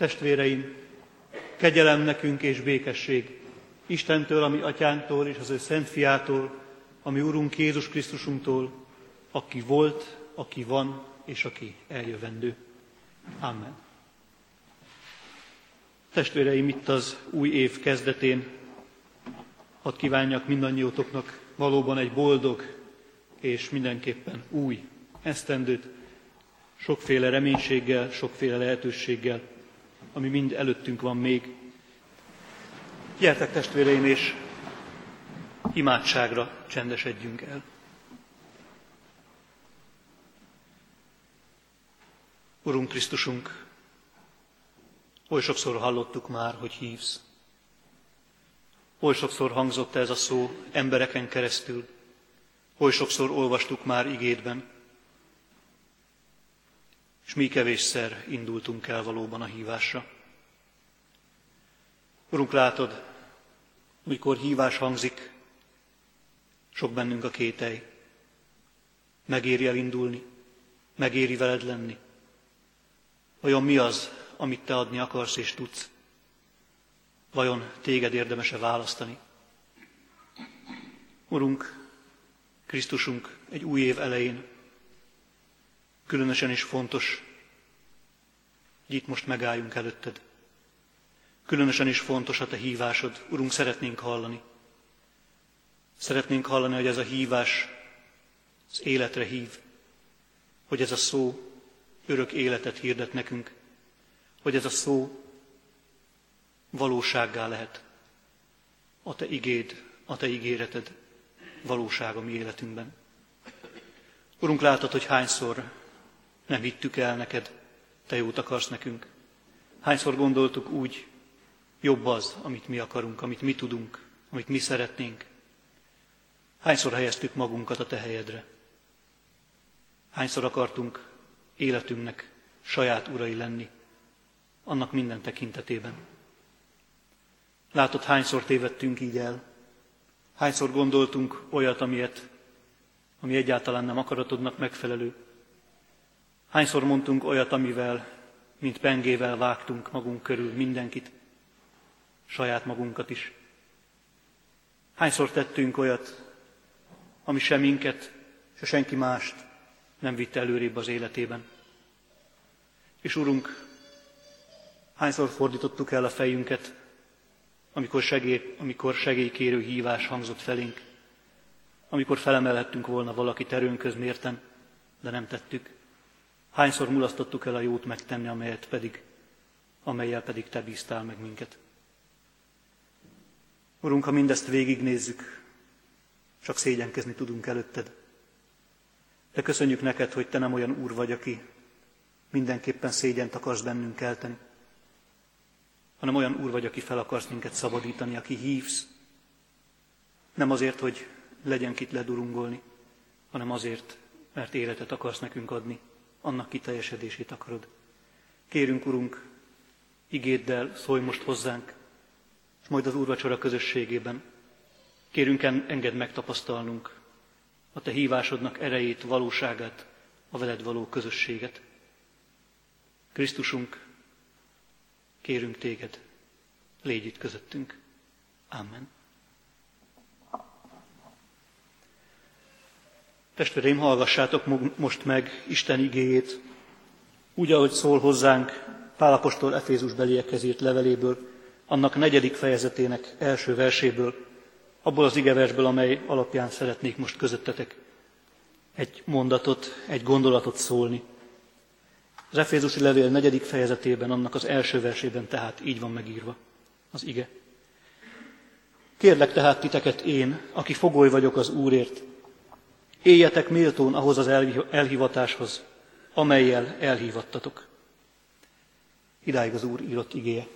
Testvéreim, kegyelem nekünk és békesség Istentől, ami atyánktól és az ő szent fiától, ami Urunk Jézus Krisztusunktól, aki volt, aki van és aki eljövendő. Amen. Testvéreim, itt az új év kezdetén hadd kívánjak mindannyiótoknak valóban egy boldog és mindenképpen új esztendőt, sokféle reménységgel, sokféle lehetőséggel, ami mind előttünk van még. Gyertek testvéreim, és imádságra csendesedjünk el. Urunk Krisztusunk, oly sokszor hallottuk már, hogy hívsz. Oly sokszor hangzott ez a szó embereken keresztül, oly sokszor olvastuk már igédben, és mi kevésszer indultunk el valóban a hívásra. Urunk, látod, mikor hívás hangzik, sok bennünk a kételj. Megéri elindulni, megéri veled lenni. Vajon mi az, amit te adni akarsz és tudsz? Vajon téged érdemese választani? Urunk, Krisztusunk egy új év elején különösen is fontos, hogy itt most megálljunk előtted. Különösen is fontos a te hívásod. Urunk, szeretnénk hallani. Szeretnénk hallani, hogy ez a hívás az életre hív, hogy ez a szó örök életet hirdet nekünk, hogy ez a szó valósággá lehet. A te igéd, a te ígéreted valóság a mi életünkben. Urunk, látod, hogy hányszor nem hittük el neked, te jót akarsz nekünk. Hányszor gondoltuk úgy, jobb az, amit mi akarunk, amit mi tudunk, amit mi szeretnénk. Hányszor helyeztük magunkat a te helyedre. Hányszor akartunk életünknek saját urai lenni, annak minden tekintetében. Látod, hányszor tévedtünk így el, hányszor gondoltunk olyat, amilyet, ami egyáltalán nem akaratodnak megfelelő. Hányszor mondtunk olyat, amivel, mint pengével vágtunk magunk körül mindenkit, saját magunkat is. Hányszor tettünk olyat, ami sem minket, se senki mást nem vitte előrébb az életében. És Urunk, hányszor fordítottuk el a fejünket, amikor, segély, amikor segélykérő hívás hangzott felénk, amikor felemelhettünk volna valakit erőnköz mérten, de nem tettük. Hányszor mulasztottuk el a jót megtenni, amelyet pedig, amelyel pedig Te bíztál meg minket. Urunk, ha mindezt végignézzük, csak szégyenkezni tudunk előtted. De köszönjük neked, hogy Te nem olyan úr vagy, aki mindenképpen szégyent akarsz bennünk kelteni, hanem olyan úr vagy, aki fel akarsz minket szabadítani, aki hívsz. Nem azért, hogy legyen kit ledurungolni, hanem azért, mert életet akarsz nekünk adni annak kiteljesedését akarod. Kérünk, Urunk, igéddel szólj most hozzánk, és majd az úrvacsora közösségében. Kérünk, engedd megtapasztalnunk a Te hívásodnak erejét, valóságát, a veled való közösséget. Krisztusunk, kérünk Téged, légy itt közöttünk. Amen. Testvéreim, hallgassátok most meg Isten igéjét, úgy, ahogy szól hozzánk Pálapostól Efézus beliekhez írt leveléből, annak negyedik fejezetének első verséből, abból az igeversből, amely alapján szeretnék most közöttetek egy mondatot, egy gondolatot szólni. Az Efézusi levél negyedik fejezetében, annak az első versében tehát így van megírva az ige. Kérlek tehát titeket én, aki fogoly vagyok az Úrért, Éljetek méltón ahhoz az elhivatáshoz, amelyel elhívattatok. Idáig az Úr írott igéje.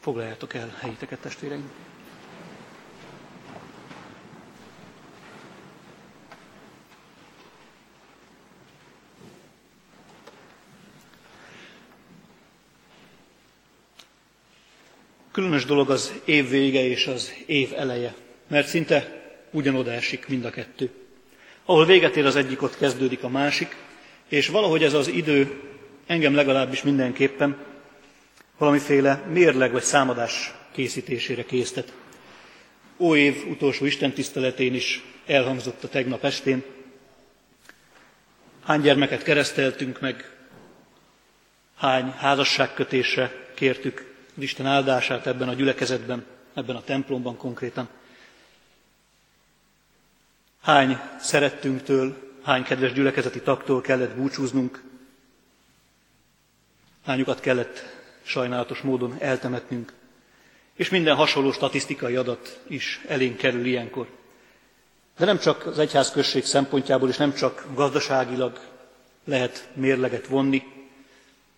Foglaljátok el helyiteket, testvéreim. Különös dolog az év vége és az év eleje, mert szinte ugyanoda esik mind a kettő. Ahol véget ér az egyik, ott kezdődik a másik, és valahogy ez az idő engem legalábbis mindenképpen valamiféle mérleg vagy számadás készítésére késztet. Ó év utolsó istentiszteletén is elhangzott a tegnap estén. Hány gyermeket kereszteltünk meg, hány házasságkötésre kértük Isten áldását ebben a gyülekezetben, ebben a templomban konkrétan. Hány szerettünktől, hány kedves gyülekezeti taktól kellett búcsúznunk, hányukat kellett sajnálatos módon eltemetnünk, és minden hasonló statisztikai adat is elénk kerül ilyenkor. De nem csak az egyházközség szempontjából, és nem csak gazdaságilag lehet mérleget vonni,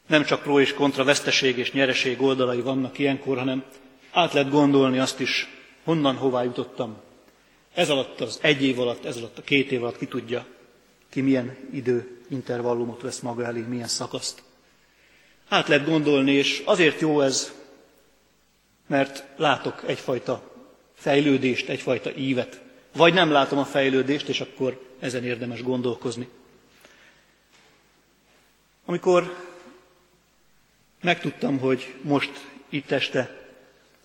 nem csak pró és kontra veszteség és nyereség oldalai vannak ilyenkor, hanem át lehet gondolni azt is, honnan, hová jutottam. Ez alatt az egy év alatt, ez alatt a két év alatt ki tudja, ki milyen idő intervallumot vesz maga elé, milyen szakaszt. Át lehet gondolni, és azért jó ez, mert látok egyfajta fejlődést, egyfajta ívet. Vagy nem látom a fejlődést, és akkor ezen érdemes gondolkozni. Amikor megtudtam, hogy most itt este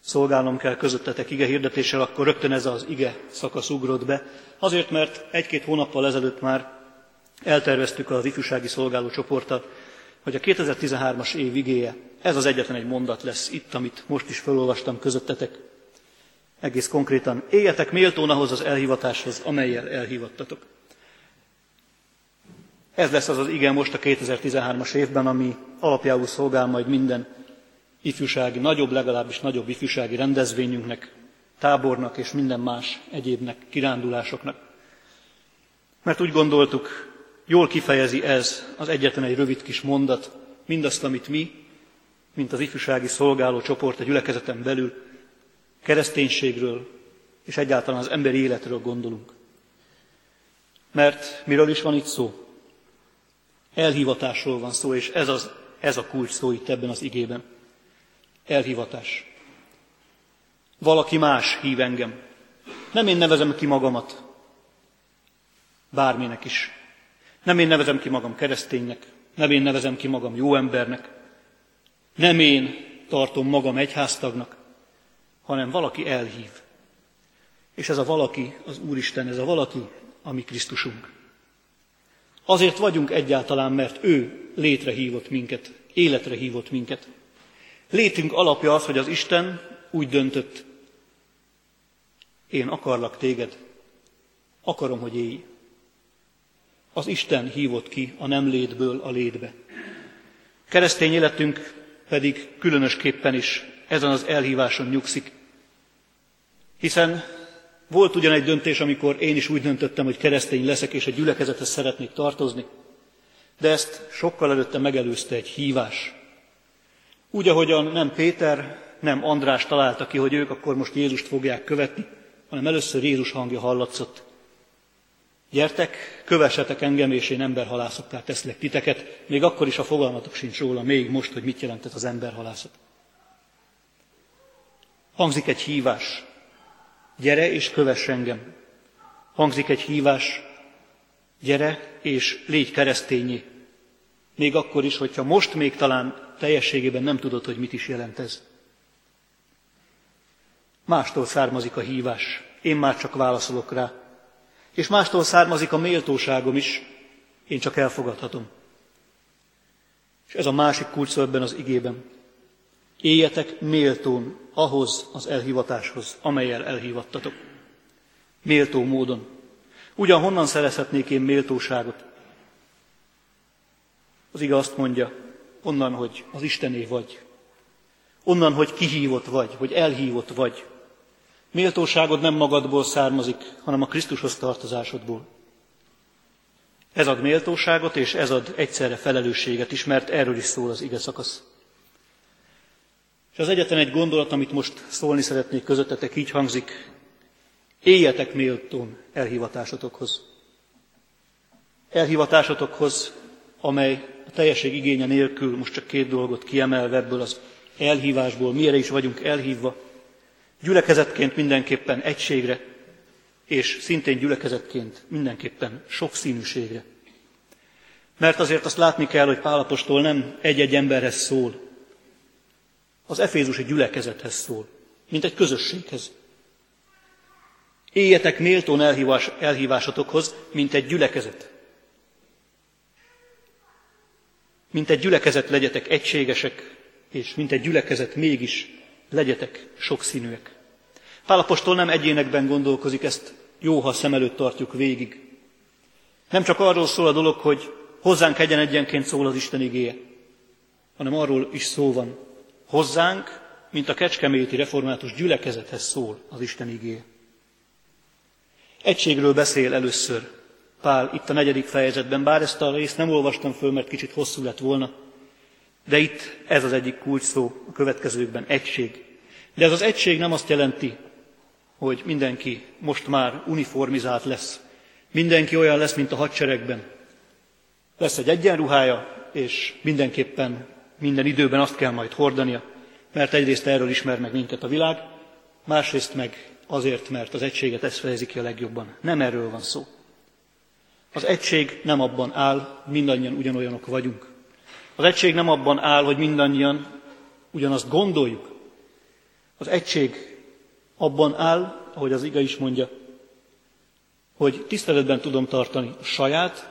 szolgálnom kell közöttetek ige hirdetéssel, akkor rögtön ez az ige szakasz ugrott be. Azért, mert egy-két hónappal ezelőtt már elterveztük az ifjúsági szolgáló csoporttal, hogy a 2013-as év igéje, ez az egyetlen egy mondat lesz itt, amit most is felolvastam közöttetek. Egész konkrétan, éljetek méltón ahhoz az elhivatáshoz, amelyel elhivattatok. Ez lesz az az ige most a 2013-as évben, ami alapjául szolgál majd minden ifjúsági, nagyobb, legalábbis nagyobb ifjúsági rendezvényünknek, tábornak és minden más egyébnek, kirándulásoknak. Mert úgy gondoltuk, jól kifejezi ez az egyetlen egy rövid kis mondat, mindazt, amit mi, mint az ifjúsági szolgáló csoport a gyülekezeten belül kereszténységről és egyáltalán az emberi életről gondolunk. Mert miről is van itt szó? Elhivatásról van szó, és ez, az, ez a kulcs szó itt ebben az igében. Elhivatás. Valaki más hív engem. Nem én nevezem ki magamat. Bárminek is. Nem én nevezem ki magam kereszténynek. Nem én nevezem ki magam jó embernek. Nem én tartom magam egyháztagnak, hanem valaki elhív. És ez a valaki az Úristen, ez a valaki a mi Krisztusunk. Azért vagyunk egyáltalán, mert ő létre hívott minket, életre hívott minket. Létünk alapja az, hogy az Isten úgy döntött, én akarlak téged, akarom, hogy élj. Az Isten hívott ki a nem létből a létbe. Keresztény életünk pedig különösképpen is ezen az elhíváson nyugszik. Hiszen volt ugyan egy döntés, amikor én is úgy döntöttem, hogy keresztény leszek, és egy gyülekezethez szeretnék tartozni, de ezt sokkal előtte megelőzte egy hívás. Úgy, ahogyan nem Péter, nem András találta ki, hogy ők akkor most Jézust fogják követni, hanem először Jézus hangja hallatszott. Gyertek, kövessetek engem, és én emberhalászokká teszlek titeket, még akkor is a fogalmatok sincs róla, még most, hogy mit jelentett az emberhalászat. Hangzik egy hívás, gyere és kövess engem. Hangzik egy hívás, gyere és légy keresztényé. Még akkor is, hogyha most még talán teljességében nem tudod, hogy mit is jelent ez. Mástól származik a hívás, én már csak válaszolok rá. És mástól származik a méltóságom is, én csak elfogadhatom. És ez a másik kulcs ebben az igében. Éljetek méltón ahhoz az elhivatáshoz, amelyel elhívattatok. Méltó módon. Ugyan honnan szerezhetnék én méltóságot? Az igaz azt mondja, onnan, hogy az Istené vagy. Onnan, hogy kihívott vagy, hogy elhívott vagy. Méltóságod nem magadból származik, hanem a Krisztushoz tartozásodból. Ez ad méltóságot, és ez ad egyszerre felelősséget is, mert erről is szól az ige szakasz. És az egyetlen egy gondolat, amit most szólni szeretnék közöttetek, így hangzik, éljetek méltón elhivatásotokhoz. Elhivatásotokhoz, amely a teljesség igénye nélkül, most csak két dolgot kiemelve ebből az elhívásból, mire is vagyunk elhívva, gyülekezetként mindenképpen egységre, és szintén gyülekezetként mindenképpen sokszínűségre. Mert azért azt látni kell, hogy Pálapostól nem egy-egy emberhez szól, az efézusi gyülekezethez szól, mint egy közösséghez. Éljetek méltón elhívás, elhívásatokhoz, mint egy gyülekezet. Mint egy gyülekezet legyetek egységesek, és mint egy gyülekezet mégis legyetek sokszínűek. Pálapostól nem egyénekben gondolkozik, ezt jó, ha szem előtt tartjuk végig. Nem csak arról szól a dolog, hogy hozzánk egyen egyenként szól az Isten igéje, hanem arról is szó van. Hozzánk, mint a kecskeméti református gyülekezethez szól az Isten igéje. Egységről beszél először Pál itt a negyedik fejezetben, bár ezt a részt nem olvastam föl, mert kicsit hosszú lett volna, de itt ez az egyik kulcs szó a következőkben, egység. De ez az egység nem azt jelenti, hogy mindenki most már uniformizált lesz. Mindenki olyan lesz, mint a hadseregben. Lesz egy egyenruhája, és mindenképpen minden időben azt kell majd hordania, mert egyrészt erről ismer meg minket a világ, másrészt meg azért, mert az egységet ez fejezi ki a legjobban. Nem erről van szó. Az egység nem abban áll, mindannyian ugyanolyanok vagyunk. Az egység nem abban áll, hogy mindannyian ugyanazt gondoljuk. Az egység abban áll, ahogy az iga is mondja, hogy tiszteletben tudom tartani a saját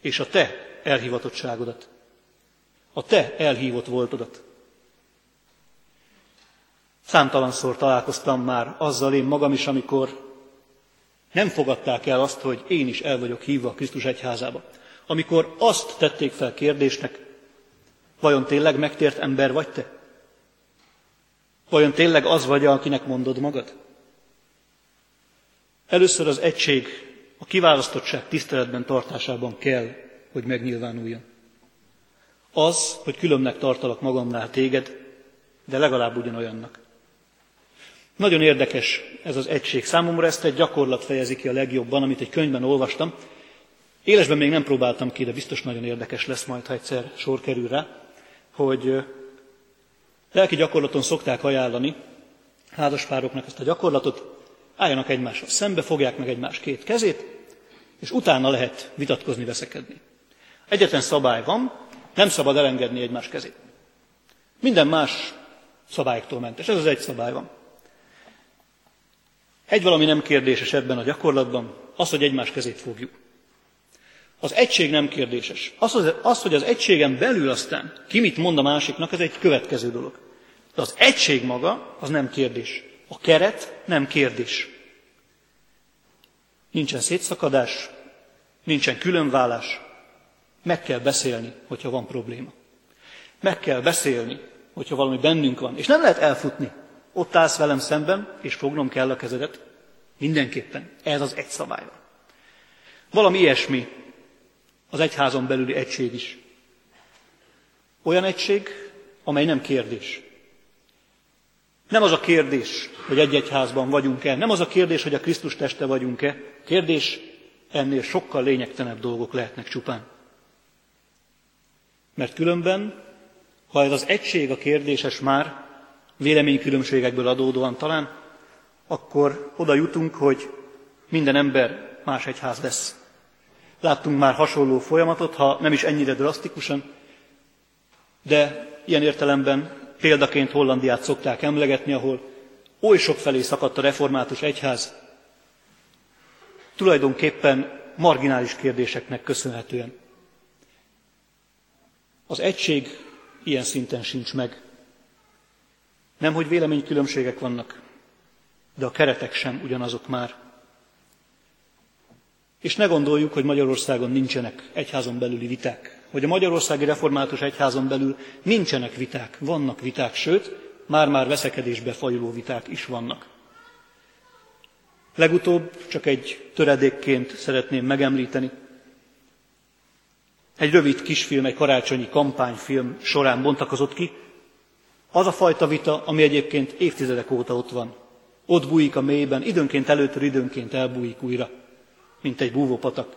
és a te elhivatottságodat. A te elhívott voltodat. Számtalanszor találkoztam már azzal én magam is, amikor nem fogadták el azt, hogy én is el vagyok hívva a Krisztus egyházába. Amikor azt tették fel kérdésnek, vajon tényleg megtért ember vagy te? Vajon tényleg az vagy, akinek mondod magad? Először az egység a kiválasztottság tiszteletben tartásában kell, hogy megnyilvánuljon. Az, hogy különnek tartalak magamnál téged, de legalább ugyanolyannak. Nagyon érdekes ez az egység. Számomra ezt egy gyakorlat fejezi ki a legjobban, amit egy könyvben olvastam. Élesben még nem próbáltam ki, de biztos nagyon érdekes lesz majd, ha egyszer sor kerül rá, hogy lelki gyakorlaton szokták ajánlani házaspároknak ezt a gyakorlatot, álljanak egymással szembe, fogják meg egymás két kezét, és utána lehet vitatkozni, veszekedni. Egyetlen szabály van, nem szabad elengedni egymás kezét. Minden más szabályoktól mentes. Ez az egy szabály van. Egy valami nem kérdéses ebben a gyakorlatban, az, hogy egymás kezét fogjuk. Az egység nem kérdéses. Az, az, hogy az egységen belül aztán ki mit mond a másiknak, ez egy következő dolog. De az egység maga, az nem kérdés. A keret nem kérdés. Nincsen szétszakadás, nincsen különválás. Meg kell beszélni, hogyha van probléma. Meg kell beszélni, hogyha valami bennünk van. És nem lehet elfutni. Ott állsz velem szemben, és fognom kell a kezedet. Mindenképpen. Ez az egy szabály van. Valami ilyesmi az egyházon belüli egység is. Olyan egység, amely nem kérdés. Nem az a kérdés, hogy egy egyházban vagyunk-e, nem az a kérdés, hogy a Krisztus teste vagyunk-e. Kérdés, ennél sokkal lényegtenebb dolgok lehetnek csupán. Mert különben, ha ez az egység a kérdéses már, véleménykülönbségekből adódóan talán, akkor oda jutunk, hogy minden ember más egyház lesz. Láttunk már hasonló folyamatot, ha nem is ennyire drasztikusan, de ilyen értelemben példaként Hollandiát szokták emlegetni, ahol oly sok felé szakadt a református egyház, tulajdonképpen marginális kérdéseknek köszönhetően. Az egység ilyen szinten sincs meg. Nem, hogy véleménykülönbségek vannak, de a keretek sem ugyanazok már. És ne gondoljuk, hogy Magyarországon nincsenek egyházon belüli viták, hogy a Magyarországi Református Egyházon belül nincsenek viták, vannak viták, sőt, már-már veszekedésbe fajuló viták is vannak. Legutóbb csak egy töredékként szeretném megemlíteni. Egy rövid kisfilm, egy karácsonyi kampányfilm során bontakozott ki, az a fajta vita, ami egyébként évtizedek óta ott van. Ott bújik a mélyben, időnként előttől, időnként elbújik újra, mint egy búvópatak.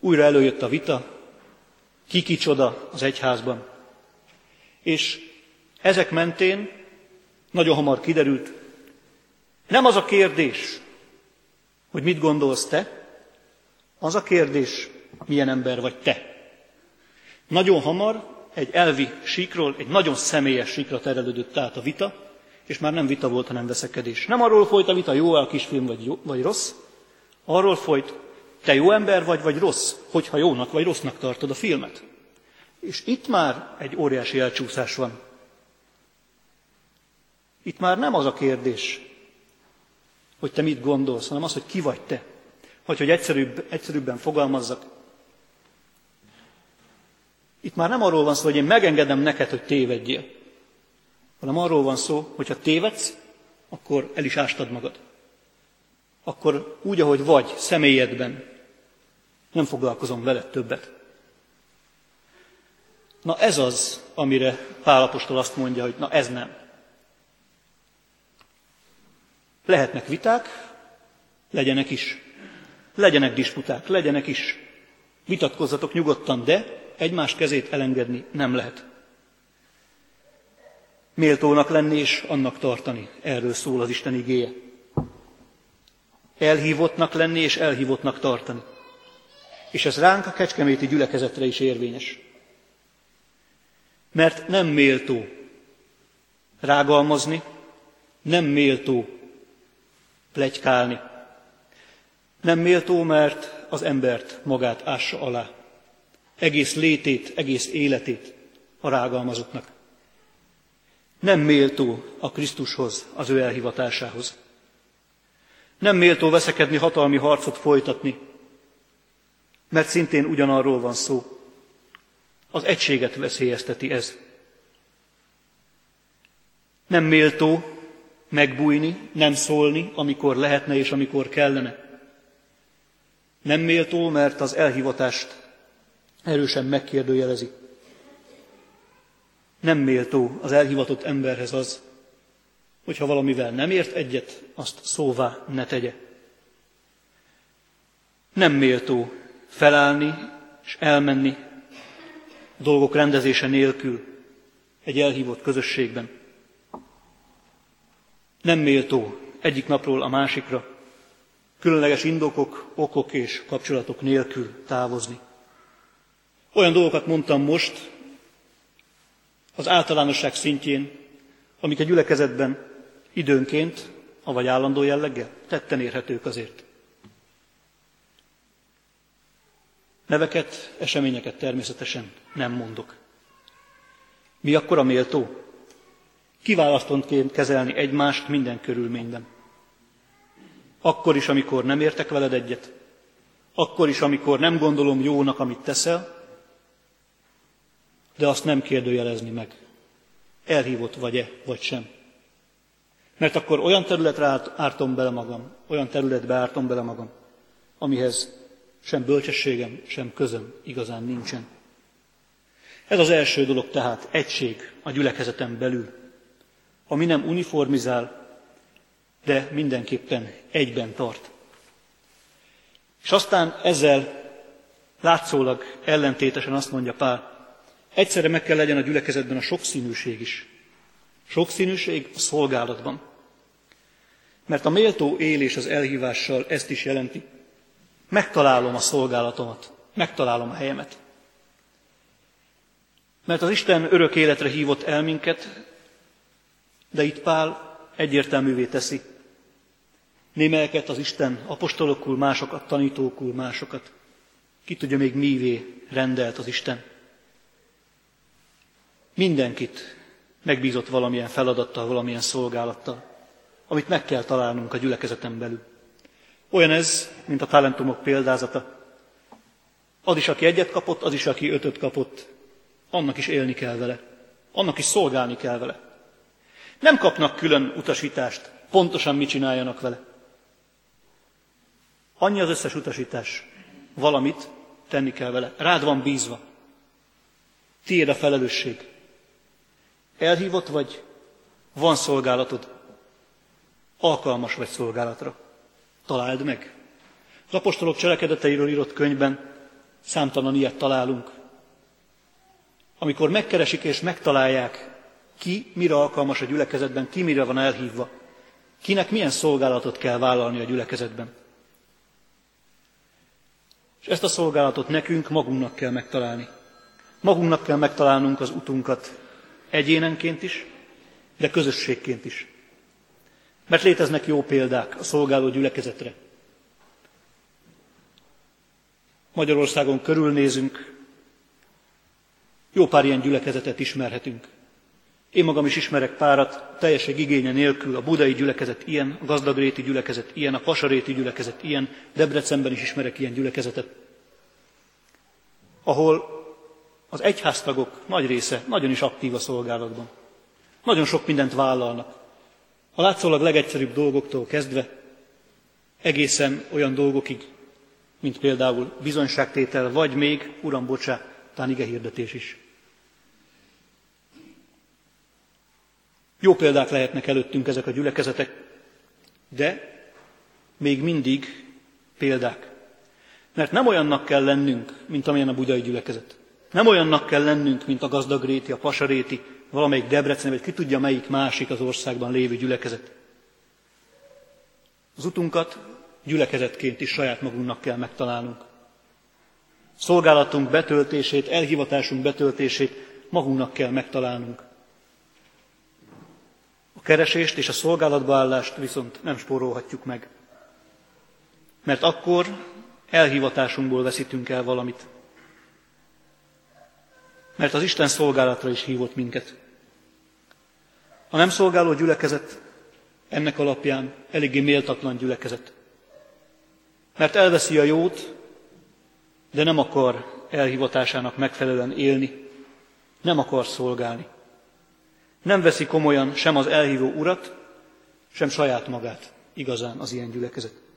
Újra előjött a vita, ki kicsoda az egyházban. És ezek mentén nagyon hamar kiderült, nem az a kérdés, hogy mit gondolsz te, az a kérdés, milyen ember vagy te. Nagyon hamar egy elvi síkról, egy nagyon személyes síkra terelődött át a vita, és már nem vita volt, hanem veszekedés. Nem arról folyt a vita, jó a kisfilm vagy, jó, vagy rossz, arról folyt, te jó ember vagy, vagy rossz, hogyha jónak vagy rossznak tartod a filmet. És itt már egy óriási elcsúszás van. Itt már nem az a kérdés, hogy te mit gondolsz, hanem az, hogy ki vagy te. Vagy hogy egyszerűbb, egyszerűbben fogalmazzak. Itt már nem arról van szó, hogy én megengedem neked, hogy tévedjél, hanem arról van szó, hogy ha tévedsz, akkor el is ástad magad. Akkor úgy, ahogy vagy, személyedben, nem foglalkozom veled többet. Na ez az, amire Pálapostól azt mondja, hogy na ez nem. Lehetnek viták, legyenek is. Legyenek disputák, legyenek is. Vitatkozzatok nyugodtan, de egymás kezét elengedni nem lehet. Méltónak lenni és annak tartani, erről szól az Isten igéje. Elhívottnak lenni és elhívottnak tartani. És ez ránk a kecskeméti gyülekezetre is érvényes. Mert nem méltó rágalmazni, nem méltó plegykálni. Nem méltó, mert az embert magát ássa alá. Egész létét, egész életét a rágalmazottnak. Nem méltó a Krisztushoz, az ő elhivatásához. Nem méltó veszekedni, hatalmi harcot folytatni, mert szintén ugyanarról van szó. Az egységet veszélyezteti ez. Nem méltó megbújni, nem szólni, amikor lehetne és amikor kellene. Nem méltó, mert az elhivatást erősen megkérdőjelezi. Nem méltó az elhivatott emberhez az, hogyha valamivel nem ért egyet, azt szóvá ne tegye. Nem méltó felállni és elmenni dolgok rendezése nélkül egy elhívott közösségben. Nem méltó egyik napról a másikra, különleges indokok, okok és kapcsolatok nélkül távozni. Olyan dolgokat mondtam most az általánosság szintjén, amik a gyülekezetben időnként, avagy állandó jelleggel tetten érhetők azért. Neveket, eseményeket természetesen nem mondok. Mi akkor a méltó? Kiválasztontként kezelni egymást minden körülményben. Akkor is, amikor nem értek veled egyet, akkor is, amikor nem gondolom jónak, amit teszel, de azt nem kérdőjelezni meg. Elhívott vagy-e, vagy sem. Mert akkor olyan területre ártom bele magam, olyan területbe ártom bele magam, amihez sem bölcsességem, sem közöm igazán nincsen. Ez az első dolog tehát, egység a gyülekezeten belül, ami nem uniformizál, de mindenképpen egyben tart. És aztán ezzel látszólag ellentétesen azt mondja Pál, Egyszerre meg kell legyen a gyülekezetben a sokszínűség is. Sokszínűség a szolgálatban. Mert a méltó élés az elhívással ezt is jelenti. Megtalálom a szolgálatomat, megtalálom a helyemet. Mert az Isten örök életre hívott el minket, de itt Pál egyértelművé teszi. Némelyeket az Isten apostolokul, másokat tanítókul, másokat. Ki tudja még mivé rendelt az Isten. Mindenkit megbízott valamilyen feladattal, valamilyen szolgálattal, amit meg kell találnunk a gyülekezeten belül. Olyan ez, mint a talentumok példázata. Az is, aki egyet kapott, az is, aki ötöt kapott, annak is élni kell vele. Annak is szolgálni kell vele. Nem kapnak külön utasítást, pontosan mit csináljanak vele. Annyi az összes utasítás. Valamit tenni kell vele. Rád van bízva. Tiéd a felelősség. Elhívott vagy? Van szolgálatod? Alkalmas vagy szolgálatra? Találd meg. Az apostolok cselekedeteiről írott könyvben számtalan ilyet találunk. Amikor megkeresik és megtalálják, ki mire alkalmas a gyülekezetben, ki mire van elhívva, kinek milyen szolgálatot kell vállalni a gyülekezetben. És ezt a szolgálatot nekünk magunknak kell megtalálni. Magunknak kell megtalálnunk az utunkat egyénenként is, de közösségként is. Mert léteznek jó példák a szolgáló gyülekezetre. Magyarországon körülnézünk, jó pár ilyen gyülekezetet ismerhetünk. Én magam is ismerek párat, teljesség igénye nélkül, a budai gyülekezet ilyen, a gazdagréti gyülekezet ilyen, a pasaréti gyülekezet ilyen, Debrecenben is ismerek ilyen gyülekezetet, ahol az egyháztagok nagy része nagyon is aktív a szolgálatban. Nagyon sok mindent vállalnak. A látszólag legegyszerűbb dolgoktól kezdve egészen olyan dolgokig, mint például bizonyságtétel, vagy még, uram, bocsá, talán ige hirdetés is. Jó példák lehetnek előttünk ezek a gyülekezetek, de még mindig példák. Mert nem olyannak kell lennünk, mint amilyen a budai gyülekezet. Nem olyannak kell lennünk, mint a gazdagréti, a pasaréti, valamelyik Debrecen, vagy ki tudja melyik másik az országban lévő gyülekezet. Az utunkat gyülekezetként is saját magunknak kell megtalálnunk. Szolgálatunk betöltését, elhivatásunk betöltését magunknak kell megtalálnunk. A keresést és a szolgálatba állást viszont nem spórolhatjuk meg. Mert akkor elhivatásunkból veszítünk el valamit mert az Isten szolgálatra is hívott minket. A nem szolgáló gyülekezet ennek alapján eléggé méltatlan gyülekezet. Mert elveszi a jót, de nem akar elhivatásának megfelelően élni, nem akar szolgálni. Nem veszi komolyan sem az elhívó urat, sem saját magát igazán az ilyen gyülekezet.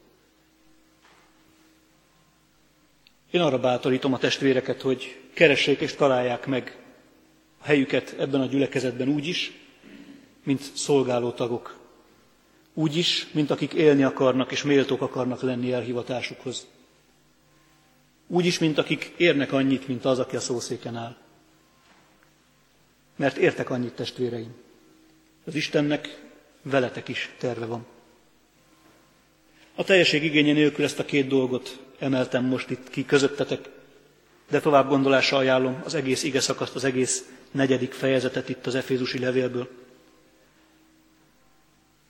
Én arra bátorítom a testvéreket, hogy keressék és találják meg a helyüket ebben a gyülekezetben úgy is, mint szolgáló tagok. Úgy is, mint akik élni akarnak és méltók akarnak lenni elhivatásukhoz. Úgy is, mint akik érnek annyit, mint az, aki a szószéken áll. Mert értek annyit, testvéreim. Az Istennek veletek is terve van. A teljesség igénye nélkül ezt a két dolgot emeltem most itt ki közöttetek, de tovább gondolásra ajánlom az egész ige szakaszt, az egész negyedik fejezetet itt az Efézusi levélből.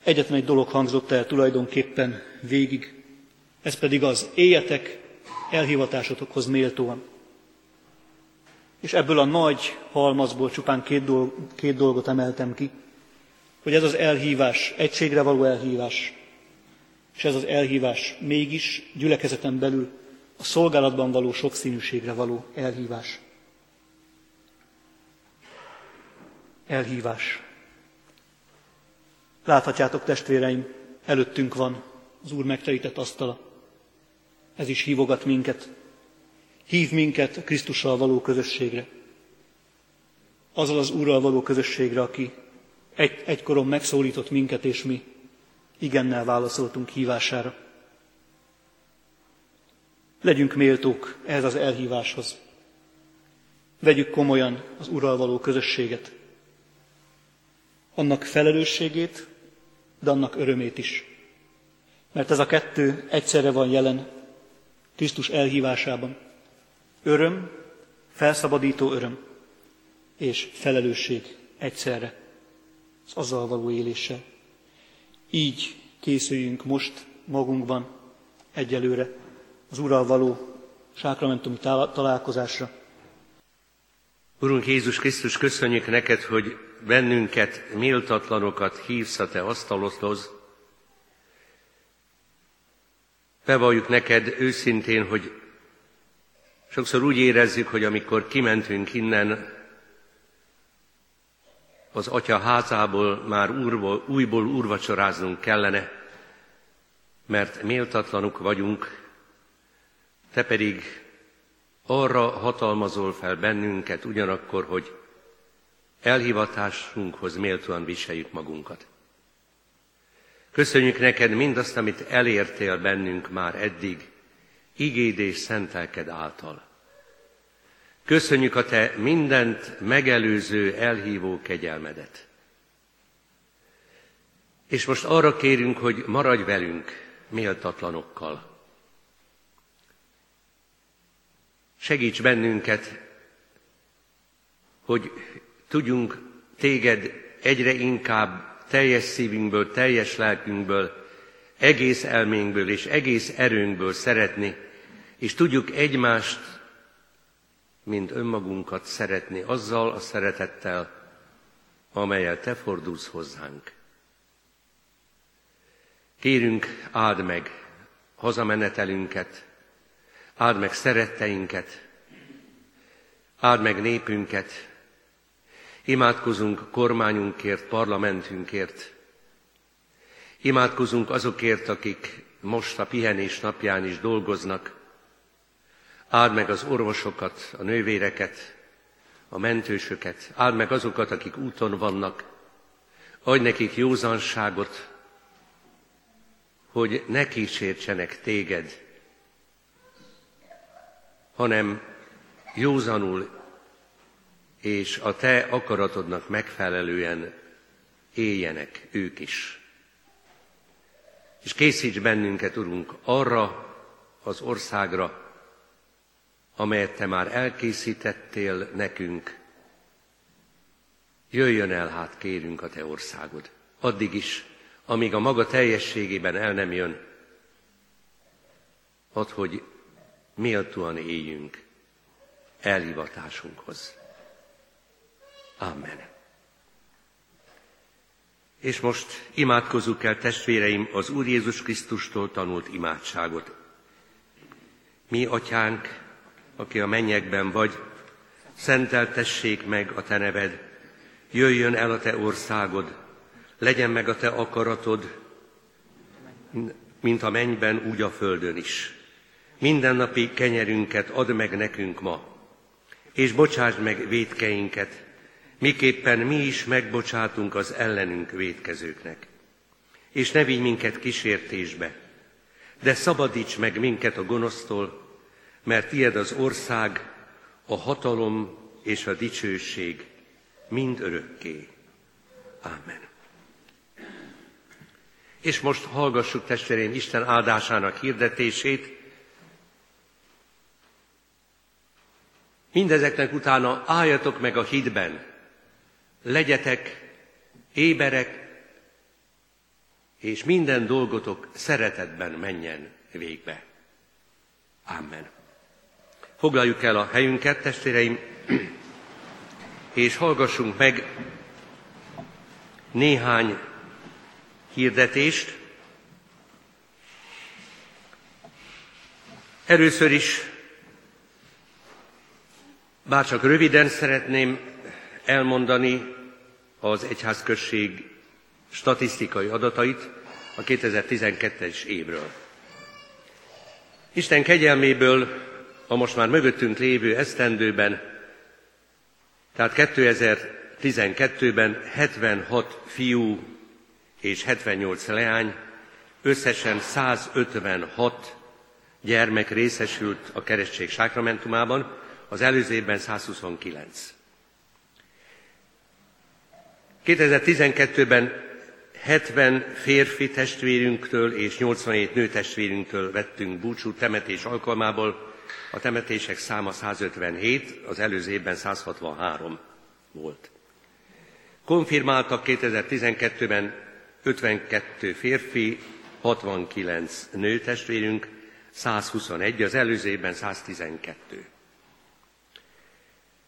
Egyetlen egy dolog hangzott el tulajdonképpen végig, ez pedig az, éljetek elhivatásotokhoz méltóan. És ebből a nagy halmazból csupán két, dolg, két dolgot emeltem ki, hogy ez az elhívás, egységre való elhívás, és ez az elhívás mégis gyülekezeten belül a szolgálatban való sokszínűségre való elhívás. Elhívás. Láthatjátok, testvéreim, előttünk van az Úr megterített asztala. Ez is hívogat minket. Hív minket a Krisztussal való közösségre. Azzal az Úrral való közösségre, aki egy, egykoron megszólított minket, és mi igennel válaszoltunk hívására. Legyünk méltók ehhez az elhíváshoz. Vegyük komolyan az Ural való közösséget. Annak felelősségét, de annak örömét is. Mert ez a kettő egyszerre van jelen Krisztus elhívásában. Öröm, felszabadító öröm, és felelősség egyszerre az azzal való éléssel. Így készüljünk most magunkban egyelőre az Úrral való sákramentumi találkozásra. Urunk Jézus Krisztus, köszönjük neked, hogy bennünket, méltatlanokat hívsz a te asztalodhoz. Bevalljuk neked őszintén, hogy sokszor úgy érezzük, hogy amikor kimentünk innen, az Atya házából már úrból, újból úrvacsoráznunk kellene, mert méltatlanuk vagyunk, te pedig arra hatalmazol fel bennünket ugyanakkor, hogy elhivatásunkhoz méltóan viseljük magunkat. Köszönjük neked mindazt, amit elértél bennünk már eddig, igéd és szentelked által. Köszönjük a te mindent megelőző, elhívó kegyelmedet. És most arra kérünk, hogy maradj velünk méltatlanokkal. Segíts bennünket hogy tudjunk téged egyre inkább teljes szívünkből, teljes lelkünkből, egész elménkből és egész erőnkből szeretni, és tudjuk egymást, mint önmagunkat szeretni azzal a szeretettel, amelyel te fordulsz hozzánk. Kérünk, áld meg hazamenetelünket, áld meg szeretteinket, áld meg népünket, imádkozunk kormányunkért, parlamentünkért, imádkozunk azokért, akik most a pihenés napján is dolgoznak, áld meg az orvosokat, a nővéreket, a mentősöket, áld meg azokat, akik úton vannak, adj nekik józanságot, hogy ne kísértsenek téged, hanem józanul és a te akaratodnak megfelelően éljenek ők is. És készíts bennünket, Urunk, arra az országra, amelyet Te már elkészítettél nekünk. Jöjjön el, hát kérünk a Te országod. Addig is, amíg a maga teljességében el nem jön, ad, hogy méltóan éljünk elhivatásunkhoz. Amen. És most imádkozzuk el, testvéreim, az Úr Jézus Krisztustól tanult imádságot. Mi, atyánk, aki a mennyekben vagy, szenteltessék meg a te neved, jöjjön el a te országod, legyen meg a te akaratod, mint a mennyben, úgy a földön is. Mindennapi kenyerünket add meg nekünk ma, és bocsásd meg védkeinket, miképpen mi is megbocsátunk az ellenünk védkezőknek. És ne vigy minket kísértésbe, de szabadíts meg minket a gonosztól, mert tied az ország, a hatalom és a dicsőség mind örökké. Ámen. És most hallgassuk testvéreim Isten áldásának hirdetését. Mindezeknek utána álljatok meg a hídben, legyetek éberek, és minden dolgotok szeretetben menjen végbe. Amen. Foglaljuk el a helyünket, testvéreim, és hallgassunk meg néhány hirdetést. Először is, bárcsak röviden szeretném elmondani az egyházközség statisztikai adatait a 2012-es évről. Isten kegyelméből a most már mögöttünk lévő esztendőben, tehát 2012-ben 76 fiú és 78 leány, összesen 156 gyermek részesült a keresztség sákramentumában, az előző évben 129. 2012-ben 70 férfi testvérünktől és 87 nő testvérünktől vettünk búcsút temetés alkalmából. A temetések száma 157, az előző évben 163 volt. Konfirmáltak 2012-ben 52 férfi, 69 nő testvérünk, 121, az előző évben 112.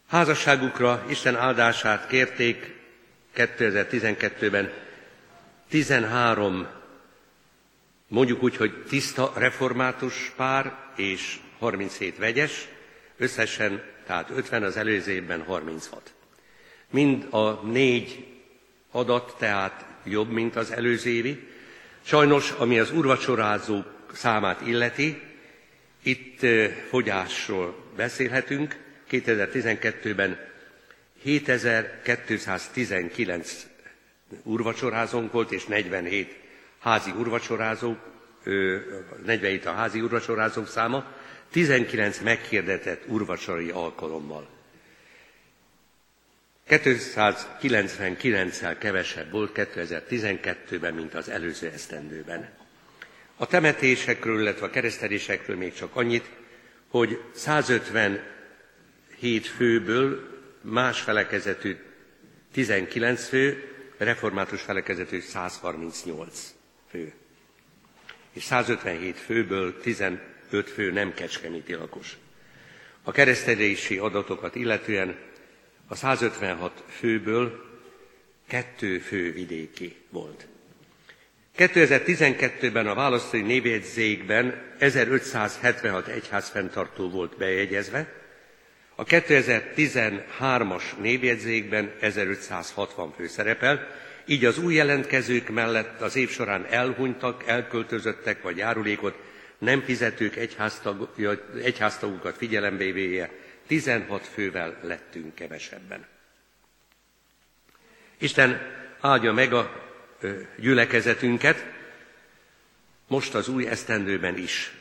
Házasságukra Isten áldását kérték 2012-ben 13, mondjuk úgy, hogy tiszta református pár és 37 vegyes, összesen, tehát 50, az előző évben 36. Mind a négy adat tehát jobb, mint az előző évi. Sajnos, ami az urvacsorázók számát illeti, itt fogyásról beszélhetünk. 2012-ben 7219 urvacsorázónk volt, és 47 házi urvacsorázók, 47 a házi urvacsorázók száma, 19 meghirdetett urvacsori alkalommal. 299-szel kevesebb volt 2012-ben, mint az előző esztendőben. A temetésekről, illetve a keresztelésekről még csak annyit, hogy 157 főből más felekezetű 19 fő, református felekezetű 138 fő. És 157 főből 15 fő nem kecskeméti lakos. A keresztedési adatokat illetően a 156 főből kettő fő vidéki volt. 2012-ben a választói névjegyzékben 1576 egyház fenntartó volt bejegyezve, a 2013-as névjegyzékben 1560 fő szerepel, így az új jelentkezők mellett az év során elhunytak, elköltözöttek vagy járulékot nem fizetők egyháztag, egyháztagukat figyelembe véve 16 fővel lettünk kevesebben. Isten áldja meg a gyülekezetünket, most az új esztendőben is